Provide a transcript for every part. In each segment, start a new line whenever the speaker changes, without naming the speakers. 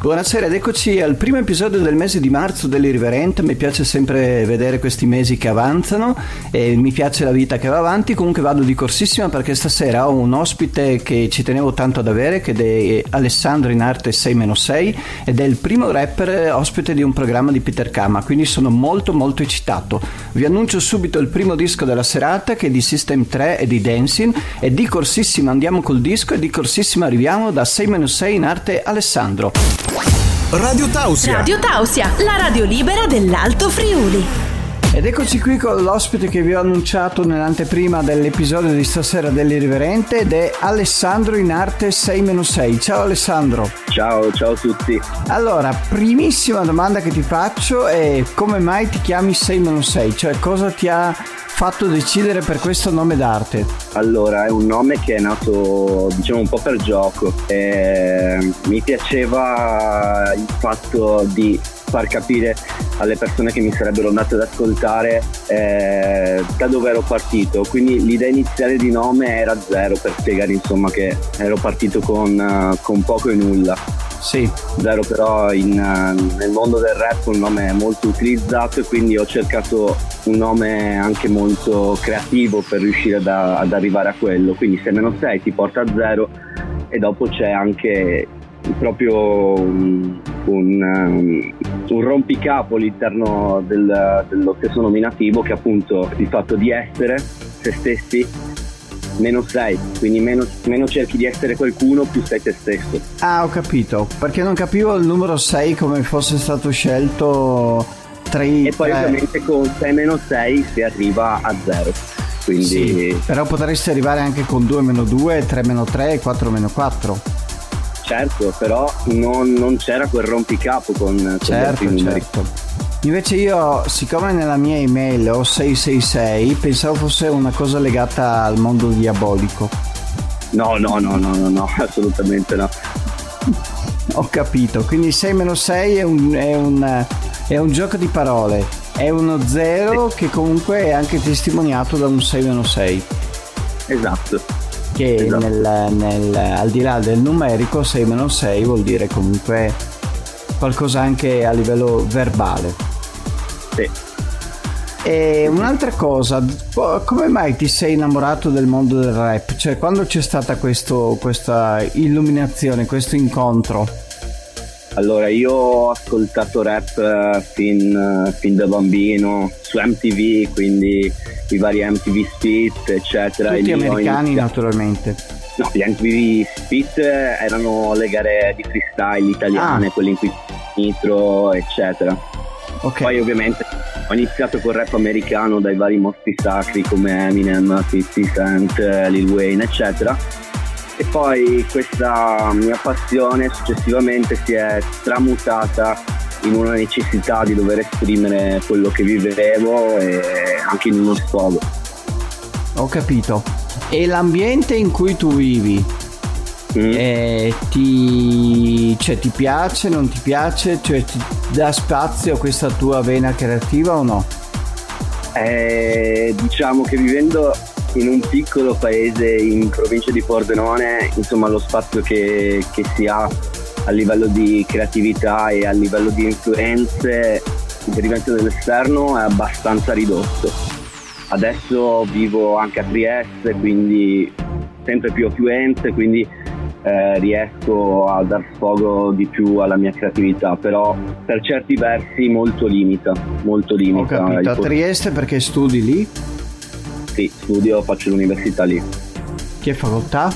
Buonasera ed eccoci al primo episodio del mese di marzo dell'Irriverente. Mi piace sempre vedere questi mesi che avanzano e mi piace la vita che va avanti. Comunque vado di corsissima perché stasera ho un ospite che ci tenevo tanto ad avere, che è Alessandro in arte 6-6 ed è il primo rapper ospite di un programma di Peter Kama, quindi sono molto molto eccitato. Vi annuncio subito il primo disco della serata che è di System 3 e di Dancing e di corsissima andiamo col disco e di corsissima arriviamo da 6-6 in arte Alessandro.
Radio Tausia.
Radio Tausia, la radio libera dell'Alto Friuli.
Ed eccoci qui con l'ospite che vi ho annunciato nell'anteprima dell'episodio di stasera dell'Irriverente ed è Alessandro in arte 6-6. Ciao Alessandro.
Ciao, ciao a tutti.
Allora, primissima domanda che ti faccio è come mai ti chiami 6-6? Cioè cosa ti ha fatto decidere per questo nome d'arte?
Allora, è un nome che è nato diciamo un po' per gioco. E mi piaceva il fatto di far capire alle persone che mi sarebbero andate ad ascoltare eh, da dove ero partito. Quindi l'idea iniziale di nome era zero per spiegare insomma che ero partito con, con poco e nulla.
Sì.
Zero però in, nel mondo del rap un nome molto utilizzato e quindi ho cercato un nome anche molto creativo per riuscire ad, ad arrivare a quello. Quindi se meno 6 ti porta a zero e dopo c'è anche proprio un, un, um, un rompicapo all'interno del, dello stesso nominativo che appunto il fatto di essere se stessi meno sei, quindi meno, meno, cerchi di essere qualcuno più sei te stesso.
Ah, ho capito, perché non capivo il numero 6 come fosse stato scelto 3
E poi 3. ovviamente con 6 meno 6 si arriva a 0. Quindi... Sì,
però potresti arrivare anche con 2 meno 2, 3 meno 3 e 4 meno 4
certo, però non, non c'era quel rompicapo con, con
certo, certo. Invece io, siccome nella mia email ho 666, pensavo fosse una cosa legata al mondo diabolico.
No, no, no, no, no, no assolutamente no.
Ho capito, quindi 6 6 è un, è, un, è un gioco di parole, è uno 0 che comunque è anche testimoniato da un 6 6.
Esatto
che esatto. nel, nel, al di là del numerico 6 6 vuol dire comunque qualcosa anche a livello verbale.
Sì.
E un'altra cosa, come mai ti sei innamorato del mondo del rap? Cioè, quando c'è stata questo, questa illuminazione, questo incontro?
Allora, io ho ascoltato rap eh, fin, eh, fin da bambino su MTV, quindi i vari MTV Spit, eccetera.
Tutti americani, iniziato... naturalmente.
No, gli MTV Spit erano le gare di freestyle italiane, ah. quelle in cui Nitro, eccetera. Okay. Poi ovviamente ho iniziato col rap americano dai vari mostri sacri come Eminem, 50 Cent, Lil Wayne, eccetera e poi questa mia passione successivamente si è tramutata in una necessità di dover esprimere quello che vivevo e anche in uno sfogo.
Ho capito. E l'ambiente in cui tu vivi? Mm. Eh, ti, cioè, ti piace, non ti piace? Cioè, ti dà spazio a questa tua vena creativa o no?
Eh, diciamo che vivendo in un piccolo paese in provincia di Pordenone, insomma lo spazio che, che si ha a livello di creatività e a livello di influenze derivanti dall'esterno è abbastanza ridotto. Adesso vivo anche a Trieste, quindi sempre più affluenze, quindi eh, riesco a dar sfogo di più alla mia creatività, però per certi versi molto limita, molto limita.
Ho capito, a Trieste perché studi lì?
Sì, studio, faccio l'università lì.
Che facoltà?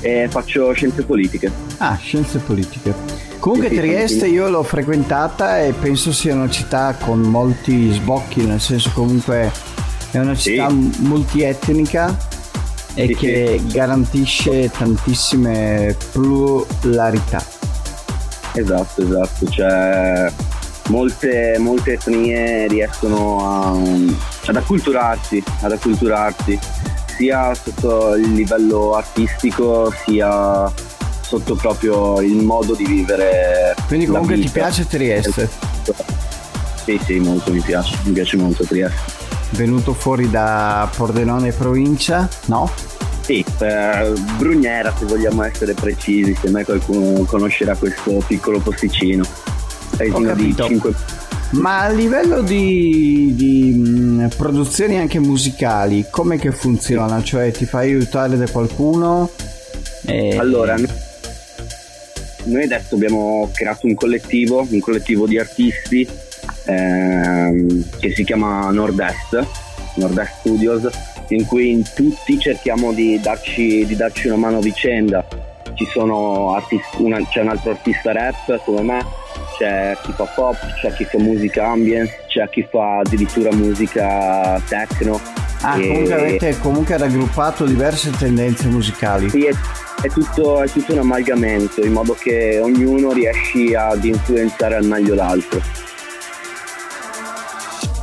E faccio scienze politiche.
Ah, scienze politiche. Comunque Trieste io l'ho frequentata e penso sia una città con molti sbocchi, nel senso comunque è una città sì. multietnica e che garantisce tantissime pluralità.
Esatto, esatto, cioè molte, molte etnie riescono a, ad acculturarsi, ad acculturarsi sia sotto il livello artistico sia sotto proprio il modo di vivere.
Quindi comunque ti piace Trieste?
Sì, sì, molto mi piace, mi piace molto Trieste.
Venuto fuori da Pordenone provincia, no?
Sì, eh, Brugnera se vogliamo essere precisi, se mai qualcuno conoscerà questo piccolo posticino.
Paesino di 5 ma a livello di, di mh, produzioni anche musicali, come che funziona? Cioè ti fai aiutare da qualcuno?
E... Allora, noi adesso abbiamo creato un collettivo, un collettivo di artisti ehm, che si chiama Nord-Est, Nord-Est Studios, in cui tutti cerchiamo di darci, di darci una mano a vicenda. Ci sono artisti, una, c'è un altro artista rap come me, c'è chi fa pop, c'è chi fa musica ambience, c'è chi fa addirittura musica techno.
Ah, e... comunque avete comunque raggruppato diverse tendenze musicali.
Sì, è, è, tutto, è tutto un amalgamento in modo che ognuno riesci ad influenzare al meglio l'altro.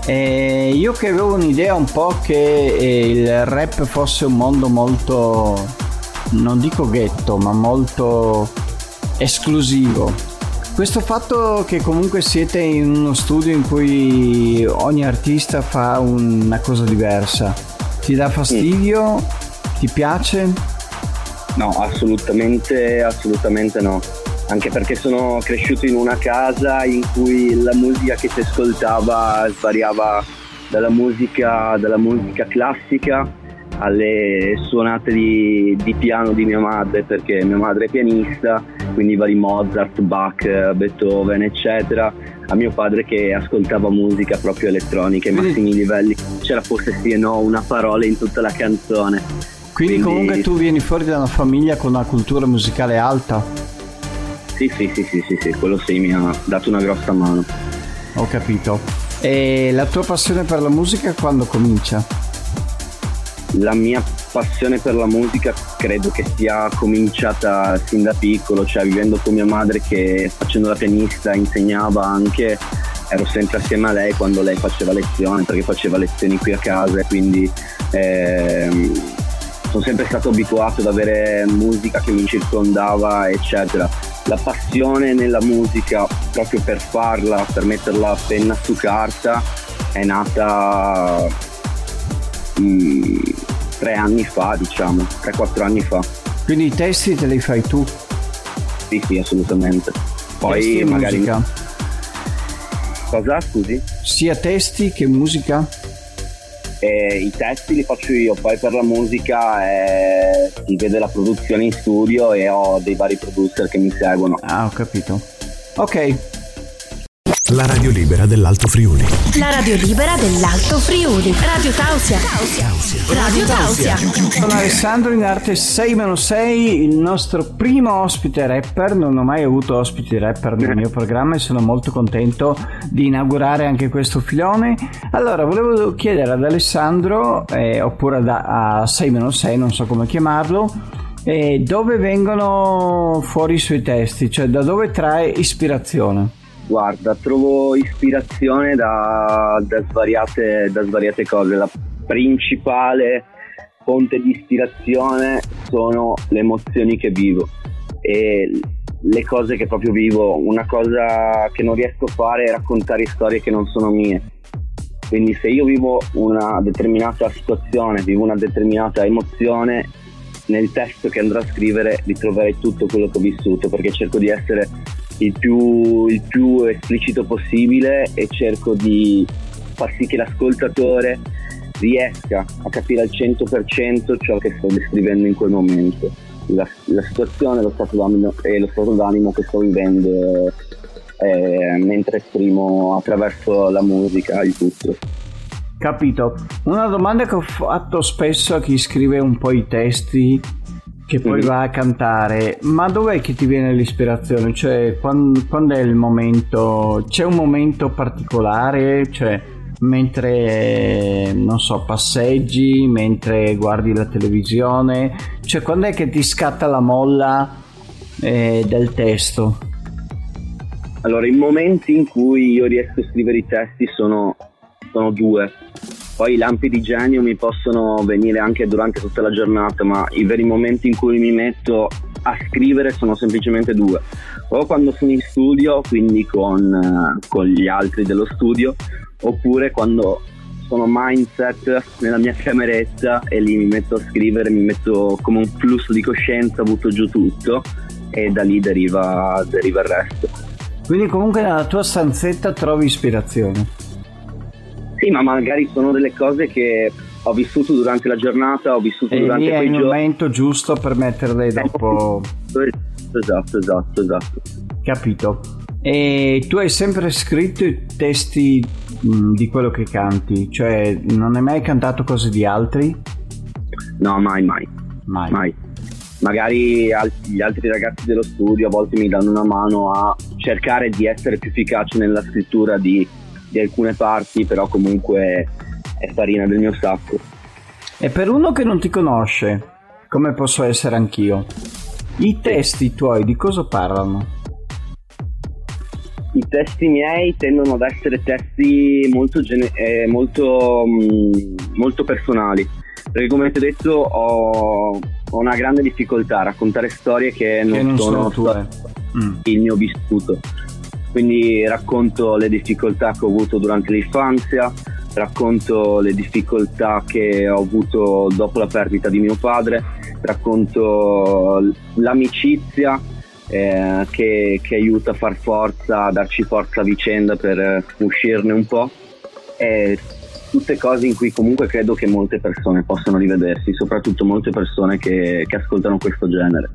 Eh, io che avevo un'idea un po' che eh, il rap fosse un mondo molto, non dico ghetto, ma molto esclusivo. Questo fatto che comunque siete in uno studio in cui ogni artista fa una cosa diversa, ti dà fastidio? Ti piace?
No, assolutamente, assolutamente no anche perché sono cresciuto in una casa in cui la musica che si ascoltava svariava dalla musica, dalla musica classica alle suonate di, di, piano di mia madre perché mia madre è pianista quindi vari Mozart, Bach, Beethoven eccetera. A mio padre che ascoltava musica proprio elettronica ai massimi livelli c'era forse sì e no una parola in tutta la canzone.
Quindi, quindi comunque tu vieni fuori da una famiglia con una cultura musicale alta
sì, sì, sì, sì, sì, sì, quello sì mi ha dato una grossa mano.
Ho capito. E la tua passione per la musica quando comincia?
La mia passione per la musica credo che sia cominciata sin da piccolo, cioè vivendo con mia madre che facendo la pianista insegnava anche, ero sempre assieme a lei quando lei faceva lezioni, perché faceva lezioni qui a casa e quindi ehm, sono sempre stato abituato ad avere musica che mi circondava, eccetera la passione nella musica proprio per farla, per metterla a penna su carta è nata mh, mm, tre anni fa, diciamo, 3-4 anni fa.
Quindi i testi te li fai tu?
Sì, sì, assolutamente.
Poi testi magari. Musica.
Cosa scusi?
Sia testi che musica?
E I testi li faccio io, poi per la musica eh, si vede la produzione in studio e ho dei vari producer che mi seguono.
Ah, ho capito. Ok,
la radio libera dell'Alto Friuli.
La radio libera dell'Alto Friuli. Radio Tausia. Radio Tausia.
Sono Alessandro in arte 6-6, il nostro primo ospite rapper. Non ho mai avuto ospiti rapper nel mio programma e sono molto contento di inaugurare anche questo filone. Allora, volevo chiedere ad Alessandro, eh, oppure ad, a 6-6, non so come chiamarlo, eh, dove vengono fuori i suoi testi, cioè da dove trae ispirazione.
Guarda, trovo ispirazione da, da, svariate, da svariate cose. La principale fonte di ispirazione sono le emozioni che vivo e le cose che proprio vivo. Una cosa che non riesco a fare è raccontare storie che non sono mie. Quindi se io vivo una determinata situazione, vivo una determinata emozione, nel testo che andrò a scrivere ritroverei tutto quello che ho vissuto perché cerco di essere il più, il più esplicito possibile e cerco di far sì che l'ascoltatore riesca a capire al 100% ciò che sto descrivendo in quel momento. La, la situazione lo stato d'animo, e lo stato d'animo che sto vivendo eh, mentre esprimo attraverso la musica il tutto.
Capito. Una domanda che ho fatto spesso a chi scrive un po' i testi che poi mm-hmm. va a cantare, ma dov'è che ti viene l'ispirazione? Cioè, quando, quando, è il momento? C'è un momento particolare? Cioè, mentre, non so, passeggi, mentre guardi la televisione? Cioè, quando è che ti scatta la molla eh, del testo?
Allora, i momenti in cui io riesco a scrivere i testi sono, sono due poi i lampi di genio mi possono venire anche durante tutta la giornata, ma i veri momenti in cui mi metto a scrivere sono semplicemente due. O quando sono in studio, quindi con, con gli altri dello studio, oppure quando sono mindset nella mia cameretta e lì mi metto a scrivere, mi metto come un flusso di coscienza, butto giù tutto e da lì deriva, deriva il resto.
Quindi comunque nella tua stanzetta trovi ispirazione.
Sì, ma magari sono delle cose che ho vissuto durante la giornata, ho vissuto
e
durante
lì è
quei
il
giorni.
momento giusto per metterle dopo.
Esatto, esatto, esatto.
Capito. E tu hai sempre scritto i testi mh, di quello che canti, cioè non hai mai cantato cose di altri?
No, mai, mai,
Mai.
mai. Magari gli altri ragazzi dello studio a volte mi danno una mano a cercare di essere più efficace nella scrittura di, di alcune parti, però comunque è farina del mio sacco.
E per uno che non ti conosce, come posso essere anch'io, i testi tuoi di cosa parlano?
I testi miei tendono ad essere testi molto, gene- eh, molto, mm, molto personali, perché come ti ho detto ho, ho una grande difficoltà a raccontare storie che non,
Che non sono
sono
tue. Mm.
il mio vissuto. Quindi racconto le difficoltà che ho avuto durante l'infanzia, racconto le difficoltà che ho avuto dopo la perdita di mio padre, racconto l'amicizia eh, che, che aiuta a far forza, a darci forza a vicenda per uscirne un po'. E tutte cose in cui comunque credo che molte persone possano rivedersi, soprattutto molte persone che, che ascoltano questo genere.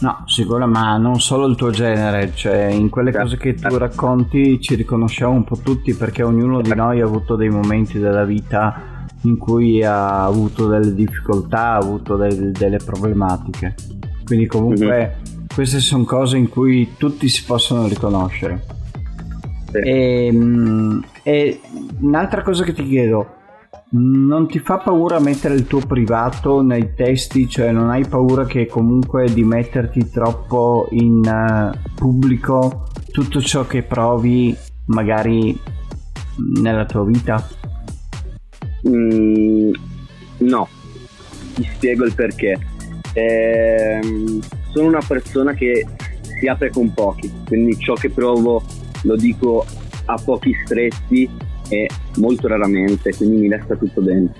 No, sicuro, ma non solo il tuo genere, cioè in quelle cose che tu racconti ci riconosciamo un po' tutti perché ognuno di noi ha avuto dei momenti della vita in cui ha avuto delle difficoltà, ha avuto del- delle problematiche. Quindi comunque queste sono cose in cui tutti si possono riconoscere.
Sì.
E, mm, e un'altra cosa che ti chiedo, non ti fa paura mettere il tuo privato nei testi? Cioè non hai paura che comunque di metterti troppo in eh, pubblico tutto ciò che provi magari nella tua vita?
Mm, no, ti spiego il perché. Ehm, sono una persona che si apre con pochi, quindi ciò che provo lo dico a pochi stretti molto raramente, quindi mi resta tutto dentro.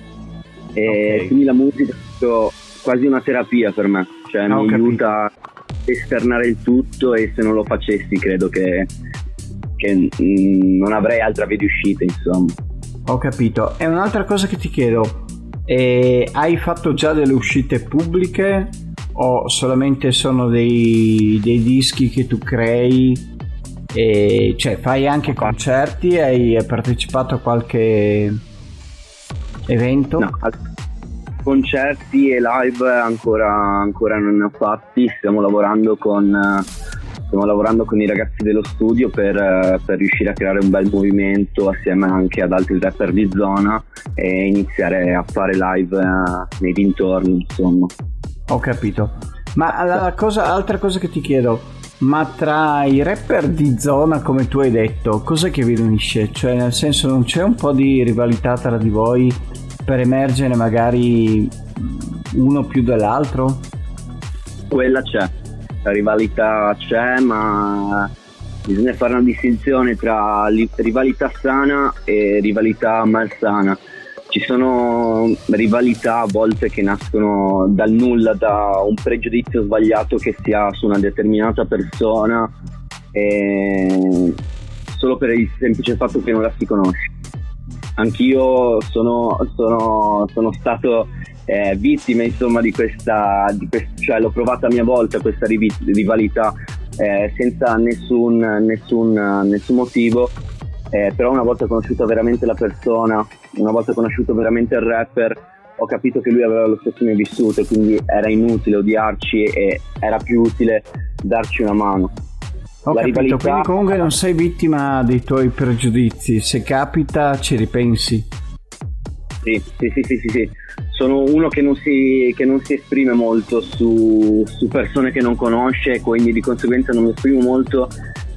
E
Ok.
quindi la musica è quasi una terapia per me, cioè
Ah, ho
mi
capito.
aiuta a esternare il tutto e se non lo facessi credo che, che, mm, non avrei altra via di uscita, insomma.
Ho capito. E un'altra cosa che ti chiedo, eh, hai fatto già delle uscite pubbliche o solamente sono dei, dei dischi che tu crei? E, cioè fai anche concerti? Hai partecipato a qualche evento?
No, concerti e live ancora, ancora non ne ho fatti, stiamo lavorando con, stiamo lavorando con i ragazzi dello studio per, per riuscire a creare un bel movimento assieme anche ad altri rapper di zona e iniziare a fare live eh, nei dintorni, insomma.
Ho capito. Ma la cosa, altra cosa che ti chiedo, ma tra i rapper di zona, come tu hai detto, cos'è che vi unisce? Cioè, nel senso, non c'è un po' di rivalità tra di voi per emergere magari uno più dell'altro?
Quella c'è, la rivalità c'è, ma bisogna fare una distinzione tra li- rivalità sana e rivalità malsana. Ci sono rivalità a volte che nascono dal nulla, da un pregiudizio sbagliato che si ha su una determinata persona, e solo per il semplice fatto che non la si conosce. Anch'io sono, sono, sono stato eh, vittima insomma di questa, di quest- cioè l'ho provata a mia volta questa rivi- rivalità eh, senza nessun, nessun, nessun motivo eh, però una volta conosciuta veramente la persona una volta conosciuto veramente il rapper ho capito che lui aveva lo stesso mio vissuto quindi era inutile odiarci e era più utile darci una mano
Ho
La
capito,
rivalità-
quindi comunque non sei vittima dei tuoi pregiudizi, se capita ci ripensi.
Sì, sì, sì, sì, sì, sì. Sono uno che non si, che non si esprime molto su, su persone che non conosce e quindi di conseguenza non mi esprimo molto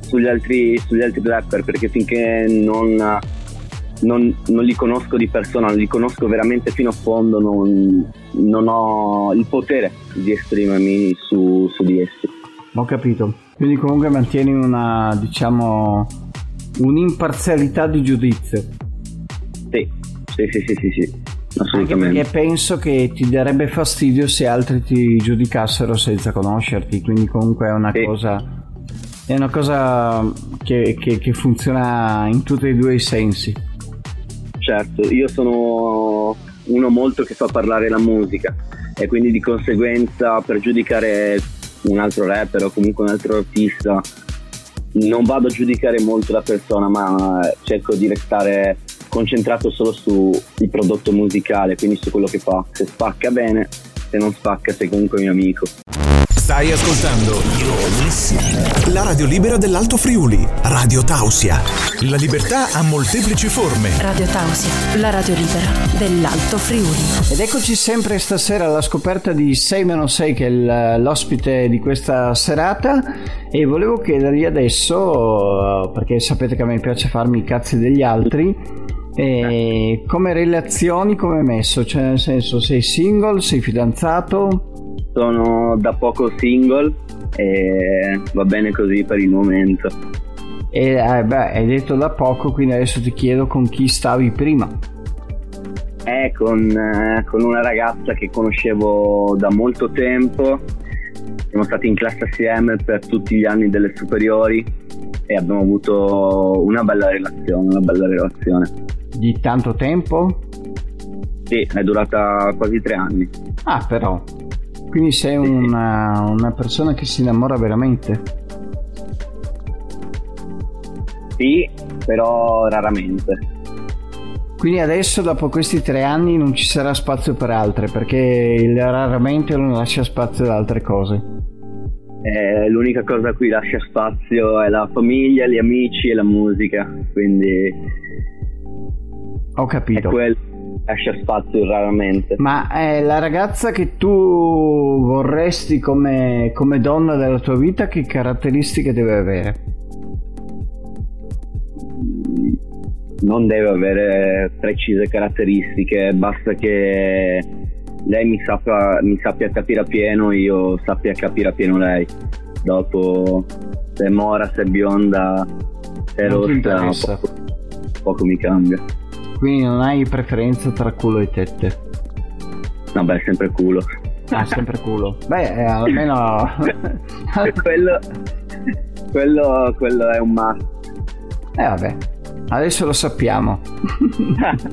sugli altri, sugli altri rapper perché finché non, non- non li conosco di persona, non li conosco veramente fino a fondo, non, non ho il potere di esprimermi su, su di essi.
Ho capito. Quindi comunque mantieni una, diciamo, un'imparzialità di giudizio.
Sì, sì, sì, sì, sì, sì.
Anche
assolutamente.
perché penso che ti darebbe fastidio se altri ti giudicassero senza conoscerti, quindi comunque è una
Sì.
cosa è una cosa che, che- che funziona in tutti e due i sensi.
Certo, io sono uno molto che fa parlare la musica e quindi di conseguenza per giudicare un altro rapper o comunque un altro artista non vado a giudicare molto la persona ma cerco di restare concentrato solo sul prodotto musicale, quindi su quello che fa. Se spacca bene, se non spacca sei comunque mio amico.
Stai ascoltando la radio libera dell'Alto Friuli, Radio Tausia. La libertà ha molteplici forme.
Radio Tausia, la radio libera dell'Alto Friuli.
Ed eccoci sempre stasera alla scoperta di 6-6 che è l'ospite di questa serata e volevo chiedergli adesso, perché sapete che a me piace farmi i cazzi degli altri, e come relazioni come messo? Cioè nel senso sei single, sei fidanzato?
Sono da poco single e va bene così per il momento.
E eh, beh, hai detto da poco, quindi adesso ti chiedo con chi stavi prima.
È con, eh, con una ragazza che conoscevo da molto tempo, siamo stati in classe assieme per tutti gli anni delle superiori e abbiamo avuto una bella relazione, una bella relazione.
Di tanto tempo?
Sì, è durata quasi tre anni.
Ah, però. Quindi sei
Sì, sì.
una, una persona che si innamora veramente.
Sì, però raramente.
Quindi adesso, dopo questi tre anni, non ci sarà spazio per altre, perché il raramente non lascia spazio ad altre cose.
Eh, l'unica cosa a cui lascia spazio è la famiglia, gli amici e la musica, quindi
Ho
è
capito.
quello che lascia spazio raramente.
Ma è la ragazza che tu vorresti come, come donna della tua vita, che caratteristiche deve avere?
non deve avere precise caratteristiche, basta che lei mi sappia, mi sappia capire a pieno, io sappia capire a pieno lei. Dopo, se è mora, se è bionda, se è rossa, poco, poco mi cambia.
Quindi non hai preferenza tra culo e tette.
Vabbè, sempre culo.
Ah, sempre culo. Beh, eh, almeno...
quello, quello, quello è un must.
Eh vabbè, adesso lo sappiamo.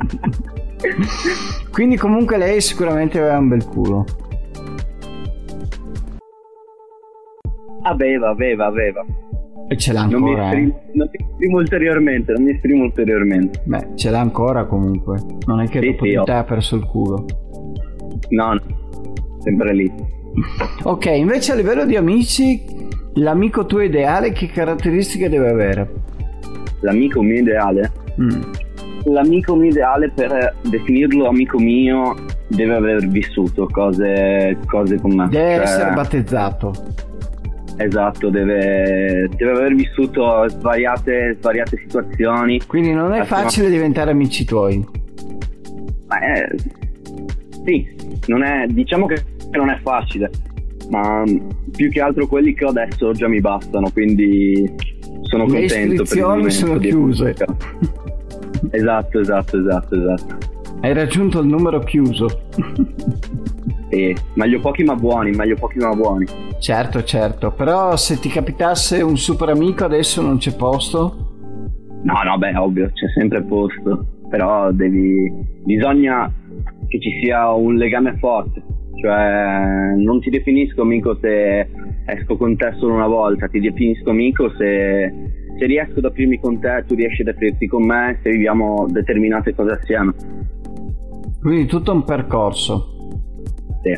Quindi comunque lei sicuramente aveva un bel culo.
Aveva, aveva, aveva.
E ce l'ha
Non mi,
ancora,
esprimo,
eh.
non mi esprimo ulteriormente, non mi esprimo ulteriormente.
Beh, ce l'ha ancora comunque. Non è che
Sì,
dopo
sì,
di te ha perso il culo.
No, no, sempre lì.
Ok, invece a livello di amici, l'amico tuo ideale che caratteristiche deve avere?
L'amico mio ideale?
Mm.
L'amico mio ideale per definirlo amico mio deve aver vissuto cose, cose con me.
Deve
Cioè,
essere battezzato.
Esatto, deve, deve aver vissuto svariate, svariate situazioni.
Quindi non è facile diventare amici tuoi.
È, sì, non è, diciamo che non è facile, ma più che altro quelli che ho adesso già mi bastano, quindi sono
Le
contento. il
iscrizioni sono chiuse.
Esatto, esatto, esatto, esatto.
Hai raggiunto il numero chiuso.
Sì, meglio pochi ma buoni, meglio pochi ma buoni.
Certo, certo, però se ti capitasse un super amico adesso non c'è posto.
No, no, beh, ovvio, c'è sempre posto, però devi... bisogna che ci sia un legame forte, cioè non ti definisco amico se esco con te solo una volta, ti definisco amico se, se riesco ad aprirmi con te, tu riesci ad aprirti con me, se viviamo determinate cose assieme.
Quindi tutto un percorso.
Sì,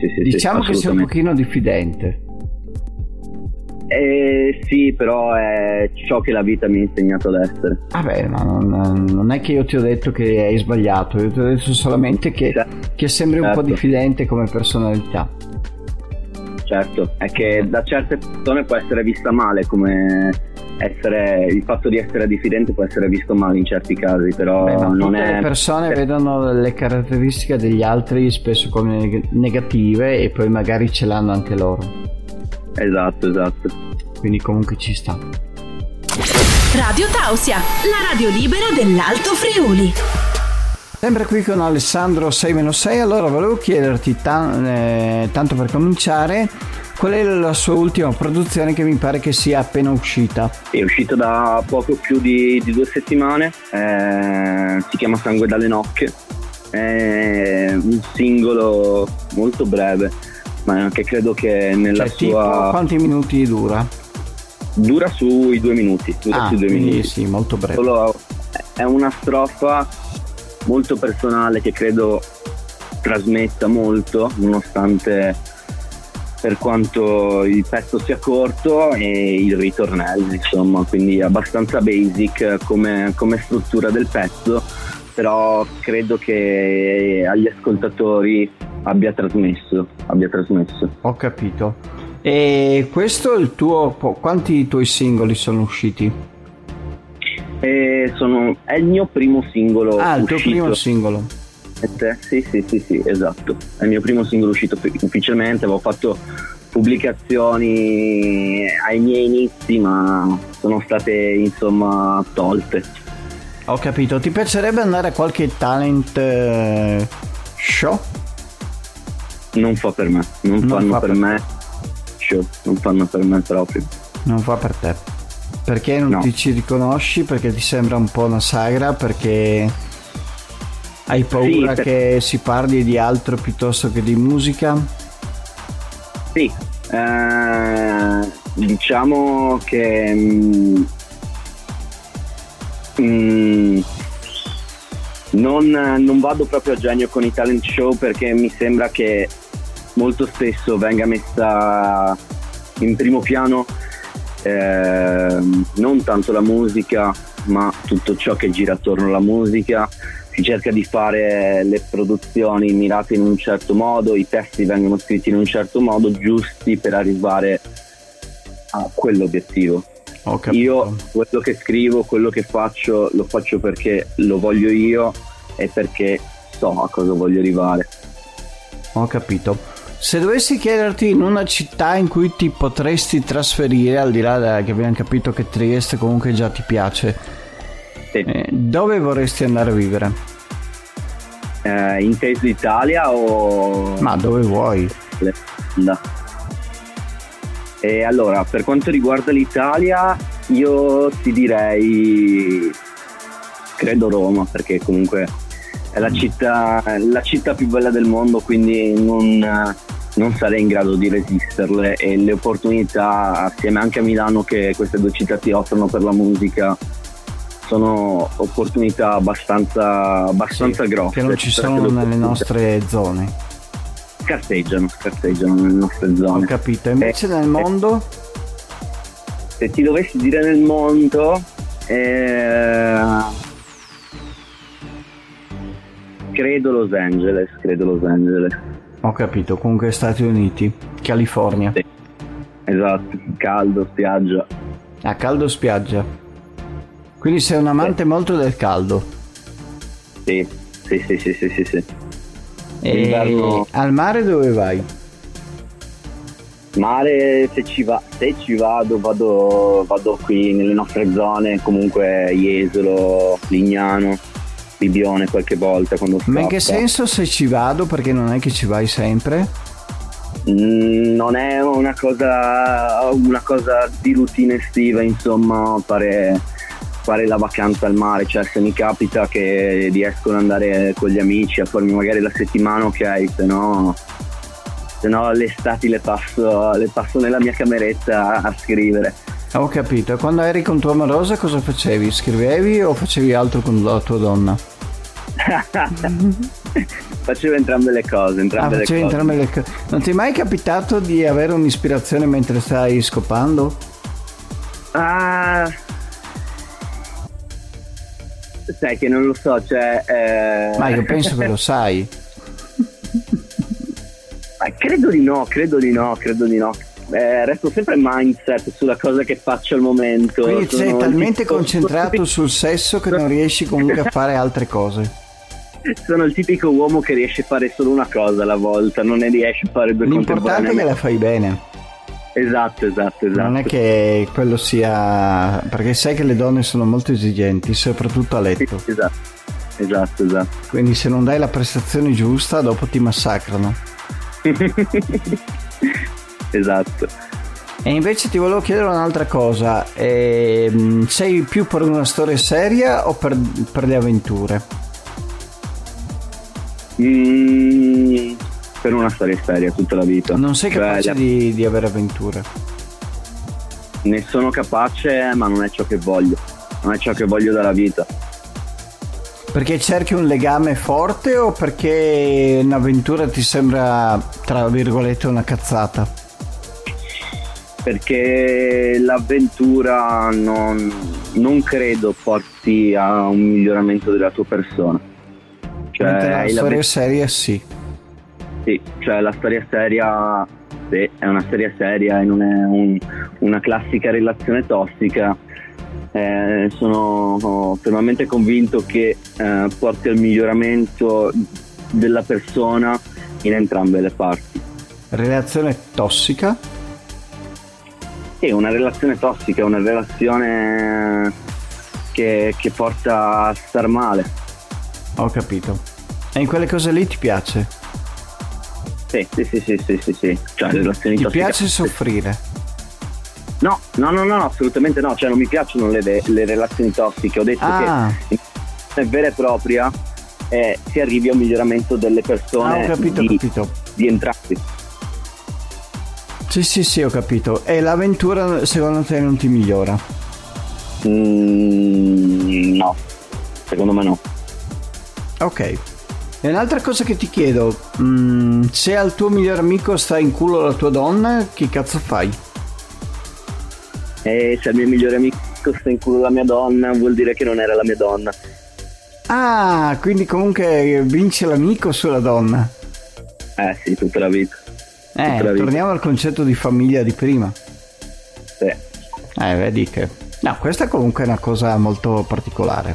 sì, sì,
diciamo che sei un pochino diffidente.
Eh, sì, però è ciò che la vita mi ha insegnato ad essere.
Vabbè, ma non, non è che io ti ho detto che hai sbagliato, io ti ho detto solamente che,
Certo.
che sembri un po'
Certo.
diffidente come personalità.
Certo, è che da certe persone può essere vista male come essere il fatto di essere diffidente può essere visto male in certi casi, però
Beh, ma
non
tutte
è
le persone
eh,
vedono le caratteristiche degli altri spesso come neg- negative e poi magari ce l'hanno anche loro.
Esatto, esatto.
Quindi comunque ci sta.
Radio Tausia, la radio libera dell'Alto Friuli.
Sempre qui con Alessandro 6-6, allora volevo chiederti, tan- eh, tanto per cominciare, qual è la sua ultima produzione che mi pare che sia appena uscita?
È uscita da poco più di, di due settimane, eh, si chiama Sangue dalle nocche, è un singolo molto breve, ma che credo che nella
cioè,
sua...
Tipo, quanti minuti dura?
Dura sui due minuti. Dura
ah,
sui due minuti.
sì, molto breve.
Solo è una strofa molto personale che credo trasmetta molto, nonostante per quanto il pezzo sia corto e il ritornello, insomma, quindi abbastanza basic come, come struttura del pezzo, però credo che agli ascoltatori abbia trasmesso, abbia trasmesso.
Ho capito. E questo è il tuo. Quanti tuoi singoli sono usciti?
Eh, sono, è il mio primo singolo.
Ah, il tuo primo singolo.
Sì, sì, sì, sì, esatto. È il mio primo singolo uscito ufficialmente. Avevo fatto pubblicazioni ai miei inizi, ma sono state insomma tolte.
Ho capito. Ti piacerebbe andare a qualche talent eh, show?
Non fa per me, non, non fanno fa per, per me show, non fanno per me proprio.
Non fa per te. Perché non
No.
ti ci riconosci? Perché ti sembra un po' una sagra? Perché hai paura
per-
che si parli di altro piuttosto che di musica?
Sì, eh, diciamo che mm, mm, non, non vado proprio a genio con i talent show perché mi sembra che molto spesso venga messa in primo piano ehm, non tanto la musica ma tutto ciò che gira attorno alla musica si cerca di fare le produzioni mirate in un certo modo, i testi vengono scritti in un certo modo, giusti per arrivare a quell'obiettivo. Io quello che scrivo, quello che faccio, lo faccio perché lo voglio io e perché so a cosa voglio arrivare.
Ho capito. Se dovessi chiederti in una città in cui ti potresti trasferire, al di là che abbiamo capito che Trieste comunque già ti piace,
Sì.
eh, dove vorresti andare a vivere?
Eh, inteso Italia o
Ma dove vuoi?
No. E allora, per quanto riguarda l'Italia, io ti direi, credo Roma, perché comunque è la città, la città più bella del mondo, quindi non, non sarei in grado di resisterle e le opportunità, assieme anche a Milano che queste due città ti offrono per la musica, sono opportunità abbastanza, abbastanza
Sì,
grosse.
Che non ci sono
le
nelle nostre zone.
Scarseggiano, scarseggiano nelle nostre
Ho
zone.
capito. Invece nel
Eh,
mondo?
se ti dovessi dire nel mondo eh, credo Los Angeles credo Los Angeles
Ho capito. Comunque Stati Uniti, California.
Sì. esatto caldo spiaggia
A caldo spiaggia. Quindi sei un amante molto del caldo.
sì sì sì sì sì sì, sì.
E
Inverno-
al mare dove vai?
mare se ci, va, se ci vado vado vado qui nelle nostre zone comunque Jesolo Lignano Bibione qualche volta quando
Ma in che senso se ci vado? Perché non è che ci vai sempre?
Mm, non è una cosa, una cosa di routine estiva, insomma, fare, fare la vacanza al mare, cioè se mi capita che riesco ad andare con gli amici a farmi magari la settimana, ok, se no, se no le estati le passo, le passo nella mia cameretta a scrivere.
Ho capito. E quando eri con tua amorosa cosa facevi? Scrivevi o facevi altro con la tua donna?
Facevo entrambe le cose,
Ah,
entrambe le
facevi
cose.
entrambe le cose. Non ti è mai capitato di avere un'ispirazione mentre stai scopando?
Ah, sai che non lo so, cioè... eh,
Ma io penso che lo sai.
Ma credo di no, credo di no, credo di no. Eh, resto sempre mindset sulla cosa che faccio al momento.
Quindi
Sono
sei talmente
tipico-
concentrato sul sesso che non riesci comunque a fare altre cose.
Sono il tipico uomo che riesce a fare solo una cosa alla volta, non ne riesce a fare due
L'importante è che la fai bene.
Esatto, esatto, esatto.
Non è che quello sia... perché sai che le donne sono molto esigenti, soprattutto a
Sì,
letto.
esatto. esatto, esatto.
Quindi se non dai la prestazione giusta, dopo ti massacrano.
esatto.
E invece ti volevo chiedere un'altra cosa, ehm, sei più per una storia seria o per, per le avventure?
Mm, per una storia seria tutta la vita.
Non sei
Cioè,
capace
le-
di, di avere avventure?
Ne sono capace, ma non è ciò che voglio. Non è ciò che voglio dalla vita.
Perché cerchi un legame forte o perché un'avventura ti sembra, tra virgolette, una cazzata?
Perché l'avventura non, non credo porti a un miglioramento della tua persona. Cioè,
Mentre la storia seria sì.
Sì, cioè la storia seria sì, è una storia seria e non è un- una classica relazione tossica. Eh, sono fermamente convinto che eh, porti al miglioramento della persona in entrambe le parti.
Relazione tossica?
Sì, una relazione tossica è una relazione che, che porta a star male.
Ho capito. E in quelle cose lì ti piace?
Sì, sì, sì, sì, sì, sì, sì. Cioè, relazioni
Ti
tossiche.
piace soffrire?
No, no, no, no, assolutamente no, cioè non mi piacciono le, le relazioni tossiche, ho detto
Ah.
che è vera e propria eh, si arrivi a un miglioramento delle
Ah,
persone
ho capito,
di,
capito.
di entrambi.
Sì, sì, sì, ho capito. E l'avventura secondo te non ti migliora?
Mm, no, secondo me no.
Ok. E un'altra cosa che ti chiedo, mm, se al tuo migliore amico sta in culo la tua donna, che cazzo fai?
E se il mio migliore amico sta in culo la mia donna, vuol dire che non era la mia donna.
Ah, quindi comunque vince l'amico sulla donna.
Eh sì, tutta la vita.
Eh,
Tutta la vita.
torniamo al concetto di famiglia di prima.
Sì.
Eh, vedi che... No, questa comunque è una cosa molto particolare.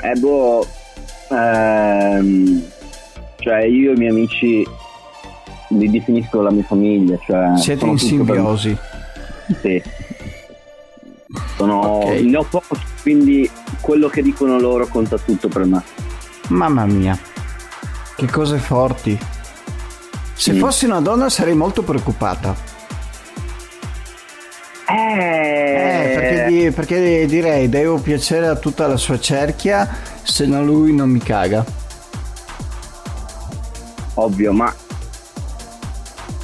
Eh boh, ehm, cioè io e i miei amici li definisco la mia famiglia. Cioè
Siete in
per
simbiosi.
Sì. Sono,
Ok.
Ne ho quindi quello che dicono loro conta tutto per me.
Mamma mia, che cose forti. Se
Mm.
fossi una donna sarei molto preoccupata. Eh, perché, di- perché direi devo piacere a tutta la sua cerchia, se no lui non mi caga.
Ovvio, ma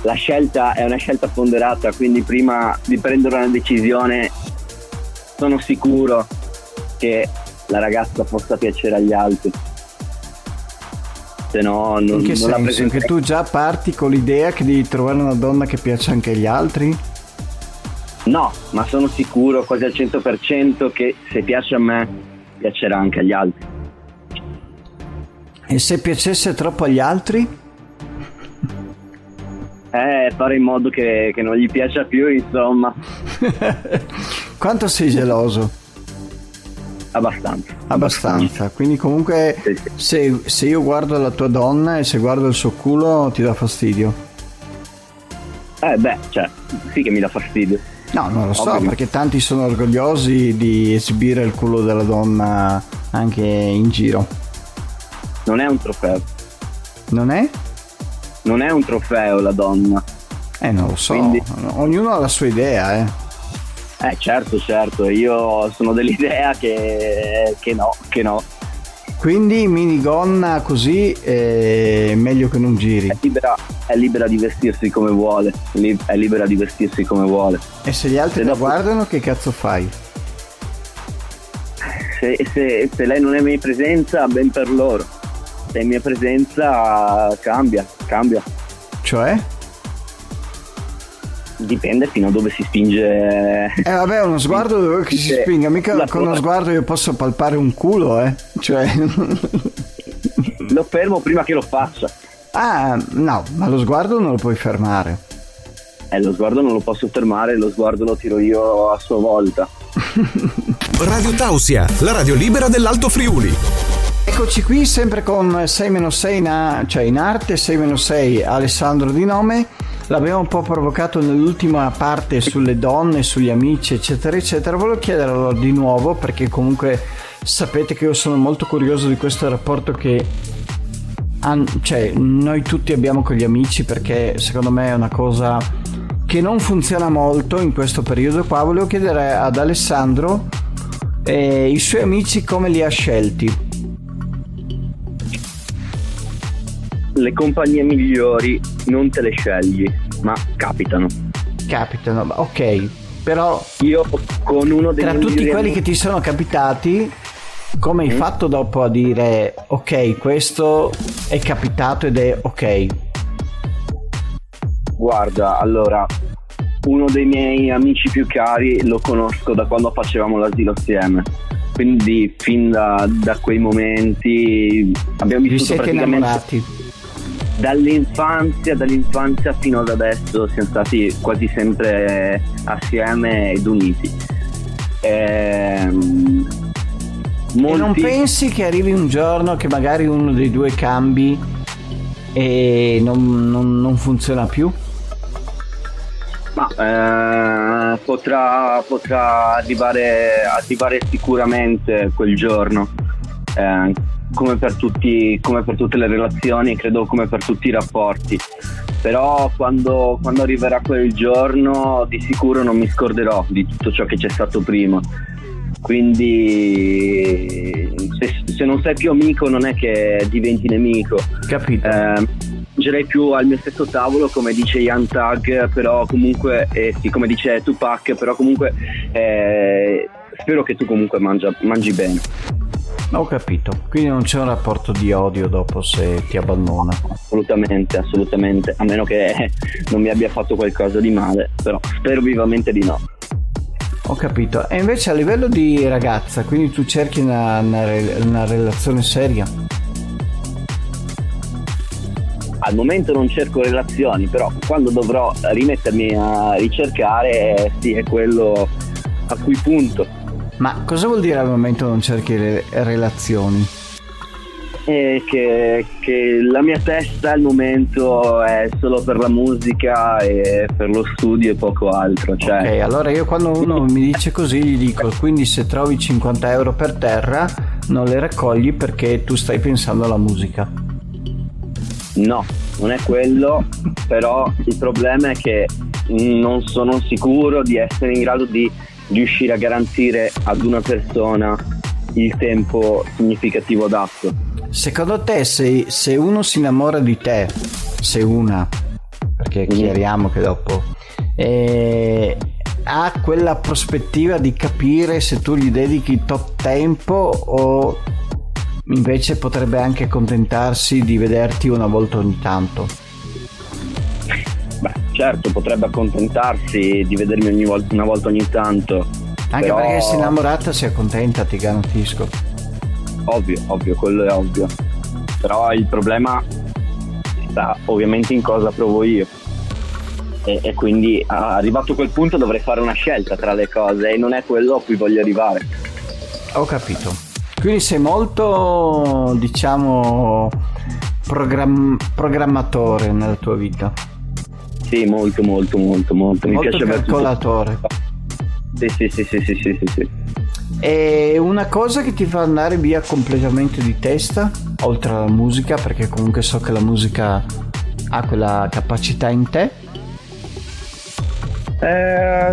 la scelta è una scelta ponderata, quindi prima di prendere una decisione sono sicuro che la ragazza possa piacere agli altri. Se no non,
In che
non la
senso?
presenterei.
Che tu già parti con l'idea che devi trovare una donna che piace anche agli altri?
No, ma sono sicuro quasi al 100% che se piace a me piacerà anche agli altri.
E se piacesse troppo agli altri?
Eh, fare in modo che, che non gli piaccia più, insomma,
Quanto sei geloso?
abbastanza.
Abbastanza. Quindi comunque
Sì, sì.
se, se io guardo la tua donna e se guardo il suo culo ti dà fastidio.
Eh beh, cioè, sì che mi dà fastidio.
No, non lo so,
Ovvio.
perché tanti sono orgogliosi di esibire il culo della donna anche in giro.
Non è un trofeo.
Non è?
Non è un trofeo la donna.
Eh, non lo so.
Quindi-
Ognuno ha la sua idea, eh.
Eh certo, certo, io sono dell'idea che, che no, che no.
Quindi minigonna così è meglio che non giri.
È libera, è libera di vestirsi come vuole, è libera di vestirsi come vuole.
E se gli altri
Se
la
dopo-
guardano, che cazzo fai?
Se, se- se lei non è in mia presenza, ben per loro. In mia presenza, cambia, cambia.
Cioè?
Dipende fino a dove si spinge.
Eh vabbè, uno sguardo dove che si spinga, mica
La
con uno
tua-
sguardo io posso palpare un culo, eh. Cioè...
Lo fermo prima che lo faccia.
ah, no, ma lo sguardo non lo puoi fermare.
Eh, lo sguardo non lo posso fermare, lo sguardo lo tiro io a sua volta.
Radio Tausia, la radio libera dell'Alto Friuli.
Eccoci qui sempre con 6-6 in, a- cioè in arte, 6-6 Alessandro di nome. l'abbiamo un po' provocato nell'ultima parte sulle donne, sugli amici, eccetera, eccetera. Volevo chiederlo di nuovo perché comunque sapete che io sono molto curioso di questo rapporto che cioè, noi tutti abbiamo con gli amici perché secondo me è una cosa che non funziona molto in questo periodo qua. Volevo chiedere ad Alessandro eh, i suoi amici come li ha scelti.
Le compagnie migliori non te le scegli, ma capitano.
Capitano, ok. Però
io con uno dei
tra tutti quelli che ti sono capitati, come hai mm. fatto dopo a dire ok, questo è capitato ed è ok?
Guarda, allora, uno dei miei amici più cari lo conosco da quando facevamo l'asilo assieme. Quindi fin da, da quei momenti abbiamo vissuto Vi
siete
praticamente...
innamorati?
Dall'infanzia, dall'infanzia fino ad adesso siamo stati quasi sempre assieme ed uniti. Ehm,
molti... E non pensi che arrivi un giorno che magari uno dei due cambi e non, non, non funziona più?
Ma eh, potrà, potrà arrivare, arrivare, sicuramente quel giorno. Eh, come, per tutti, come per tutte le relazioni, credo come per tutti i rapporti. Però quando, quando arriverà quel giorno di sicuro non mi scorderò di tutto ciò che c'è stato prima. Quindi se, se, non sei più amico non è che diventi nemico.
Capito.
Eh, mangerei più al mio stesso tavolo come dice Ian Tag però comunque eh, sì come dice Tupac però comunque eh, spero che tu comunque mangia, mangi bene
ho capito, quindi non c'è un rapporto di odio dopo se ti abbandona.
Assolutamente, assolutamente, a meno che non mi abbia fatto qualcosa di male, però spero vivamente di no.
Ho capito. E invece a livello di ragazza, quindi tu cerchi una, una, una relazione seria?
Al momento non cerco relazioni, però quando dovrò rimettermi a ricercare, sì, è quello a cui punto.
Ma cosa vuol dire al momento non cerchi re- relazioni?
e che, che, la mia testa al momento è solo per la musica e per lo studio e poco altro. Cioè...
Ok, allora io quando uno mi dice così gli dico quindi se trovi 50 euro per terra non le raccogli perché tu stai pensando alla musica.
No, non è quello, però il problema è che non sono sicuro di essere in grado di riuscire a garantire ad una persona il tempo significativo adatto
Secondo te se, se uno si innamora di te, se una, perché mm. chiariamo che dopo, eh, ha quella prospettiva di capire se tu gli dedichi tot tempo o invece potrebbe anche accontentarsi di vederti una volta ogni tanto?
Certo, potrebbe accontentarsi di vedermi ogni volta, una volta ogni tanto.
Anche però... perché sei innamorata si accontenta, ti garantisco.
Ovvio, ovvio, quello è ovvio. Però il problema sta ovviamente in cosa provo io. E, e, quindi arrivato a quel punto dovrei fare una scelta tra le cose e non è quello a cui voglio arrivare.
Ho capito. Quindi sei molto, diciamo, program- programmatore nella tua vita.
Sì, molto, molto, molto, molto.
Mi molto piace calcolatore.
Sì, sì, sì, sì, sì, sì, sì.
È una cosa che ti fa andare via completamente di testa, oltre alla musica, perché comunque so che la musica ha quella capacità in te.
Eh,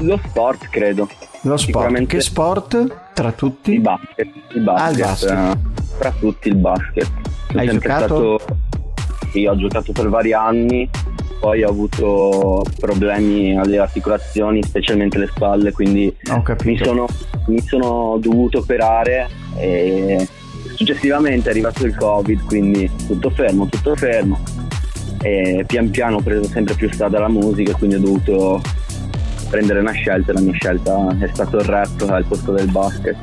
lo sport, credo.
Lo sport. Che sport tra tutti?
Il basket. Il basket. Ah, il basket. Tra tutti il basket.
Hai giocato?
Stato... Sì, ho giocato per vari anni poi ho avuto problemi alle articolazioni, specialmente le spalle, quindi mi sono, mi sono dovuto operare e successivamente è arrivato il covid, quindi tutto fermo, tutto fermo. E pian piano ho preso sempre più strada alla musica, quindi ho dovuto prendere una scelta la mia scelta è stato il rap al posto del basket.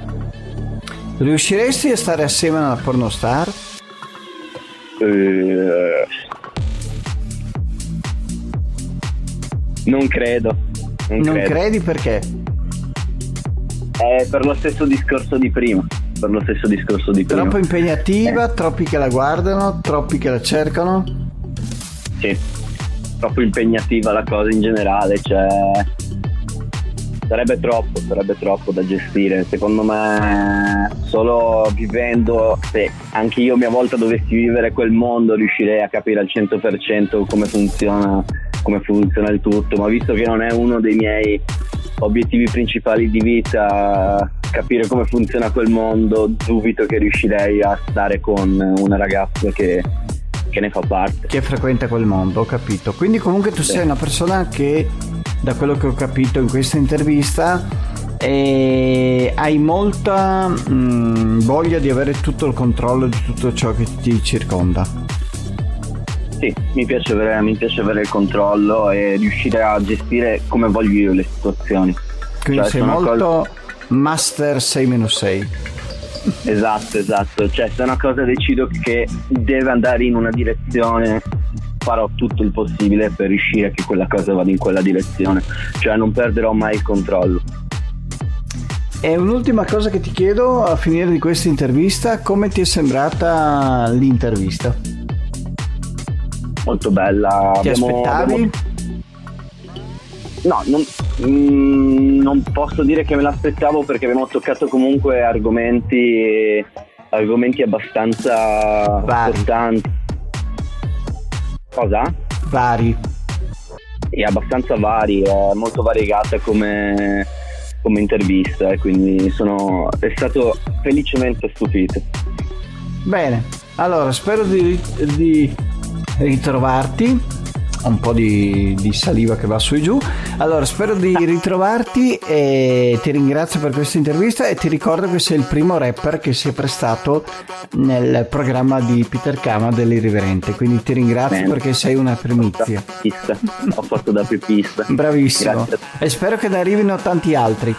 Riusciresti a stare assieme alla pornostar?
Uh, Non credo.
Non, non credo. credi perché?
È per lo stesso discorso di prima. Per lo stesso discorso di prima.
Troppo impegnativa, eh. troppi che la guardano, troppi che la cercano?
Sì. troppo impegnativa la cosa in generale, cioè sarebbe troppo, sarebbe troppo da gestire. Secondo me solo vivendo, se anche io mia volta dovessi vivere quel mondo riuscirei a capire al 100% come funziona, come funziona il tutto, ma visto che non è uno dei miei obiettivi principali di vita capire come funziona quel mondo, dubito che riuscirei a stare con una ragazza che, che ne fa parte.
Che frequenta quel mondo, ho capito. Quindi comunque tu sì. sei una persona che, da quello che ho capito in questa intervista, eh, hai molta mh, mm, voglia di avere tutto il controllo di tutto ciò che ti circonda.
Sì, mi piace, avere, mi piace avere il controllo e riuscire a gestire come voglio io le situazioni.
Quindi cioè, sei molto cosa... master 6-6.
Esatto, esatto. Cioè, se una cosa decido che deve andare in una direzione, farò tutto il possibile per riuscire a che quella cosa vada in quella direzione. Cioè, non perderò mai il controllo.
E un'ultima cosa che ti chiedo a finire di questa intervista, come ti è sembrata l'intervista?
Molto bella.
Ti abbiamo, aspettavi? Abbiamo...
No, non, mm, non, posso dire che me l'aspettavo perché abbiamo toccato comunque argomenti, argomenti abbastanza
Vari.
importanti. Cosa?
Vari.
È abbastanza vari, è molto variegata come, come intervista e quindi sono è stato felicemente stupito.
Bene, allora spero di, di ritrovarti un po' di, di, saliva che va su e giù. Allora, spero di ritrovarti e ti ringrazio per questa intervista e ti ricordo che sei il primo rapper che si è prestato nel programma di Peter Kama dell'Irriverente, quindi ti ringrazio Bene. perché sei una primizia.
Ho fatto da pepista.
Bravissimo. Grazie. E spero che ne arrivino tanti altri.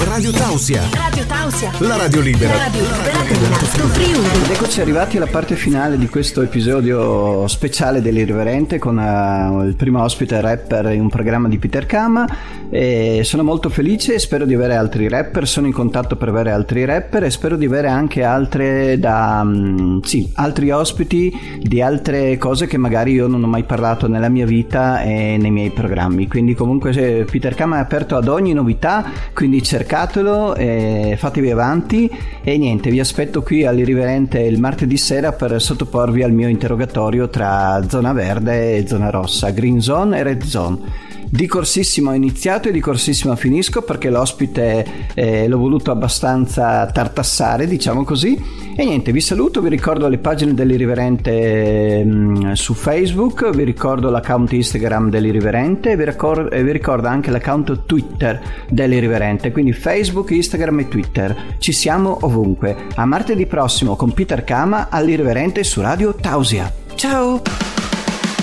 Radio Tausia.
Radio Tausia.
La radio libera. La
radio libera dell'Alto Friuli.
Ed eccoci arrivati alla parte finale di questo episodio speciale dell'Irriverente con uh, il primo ospite rapper in un programma di Peter Kama. E sono molto felice e spero di avere altri rapper. Sono in contatto per avere altri rapper e spero di avere anche altre da um, sì, altri ospiti di altre cose che magari io non ho mai parlato nella mia vita e nei miei programmi. Quindi comunque Peter Kama è aperto ad ogni novità, quindi cercatelo, e fatevi avanti e niente, vi aspetto qui all'Irriverente il martedì sera per sottoporvi al mio interrogatorio tra zona verde e zona rossa, green zone e red zone. Di corsissimo ho iniziato e di corsissimo finisco perché l'ospite eh, l'ho voluto abbastanza tartassare, diciamo così. E niente, vi saluto, vi ricordo le pagine dell'Irriverente mh, mm, su Facebook, vi ricordo l'account Instagram dell'Irriverente e vi, ricordo, e vi ricordo anche l'account Twitter dell'Irriverente, quindi Facebook, Instagram e Twitter. Ci siamo ovunque. A martedì prossimo con Peter Kama all'Irriverente su Radio Tausia. Ciao!